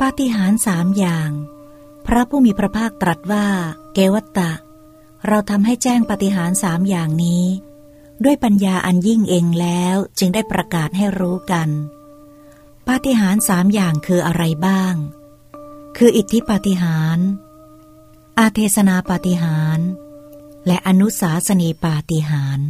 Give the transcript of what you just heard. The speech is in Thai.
ปาฏิหาริย์สามอย่าง พระผู้มีพระภาคตรัสว่า เกวัตตะ เราทำให้แจ้งปาฏิหาริย์สามอย่างนี้ ด้วยปัญญาอันยิ่งเองแล้วจึงได้ประกาศให้รู้กันปาฏิหาริย์สามอย่างคืออะไรบ้าง คืออิทธิปาฏิหาริย์อาเทศนาปาฏิหาริย์และอนุสาสนีปาฏิหาริย์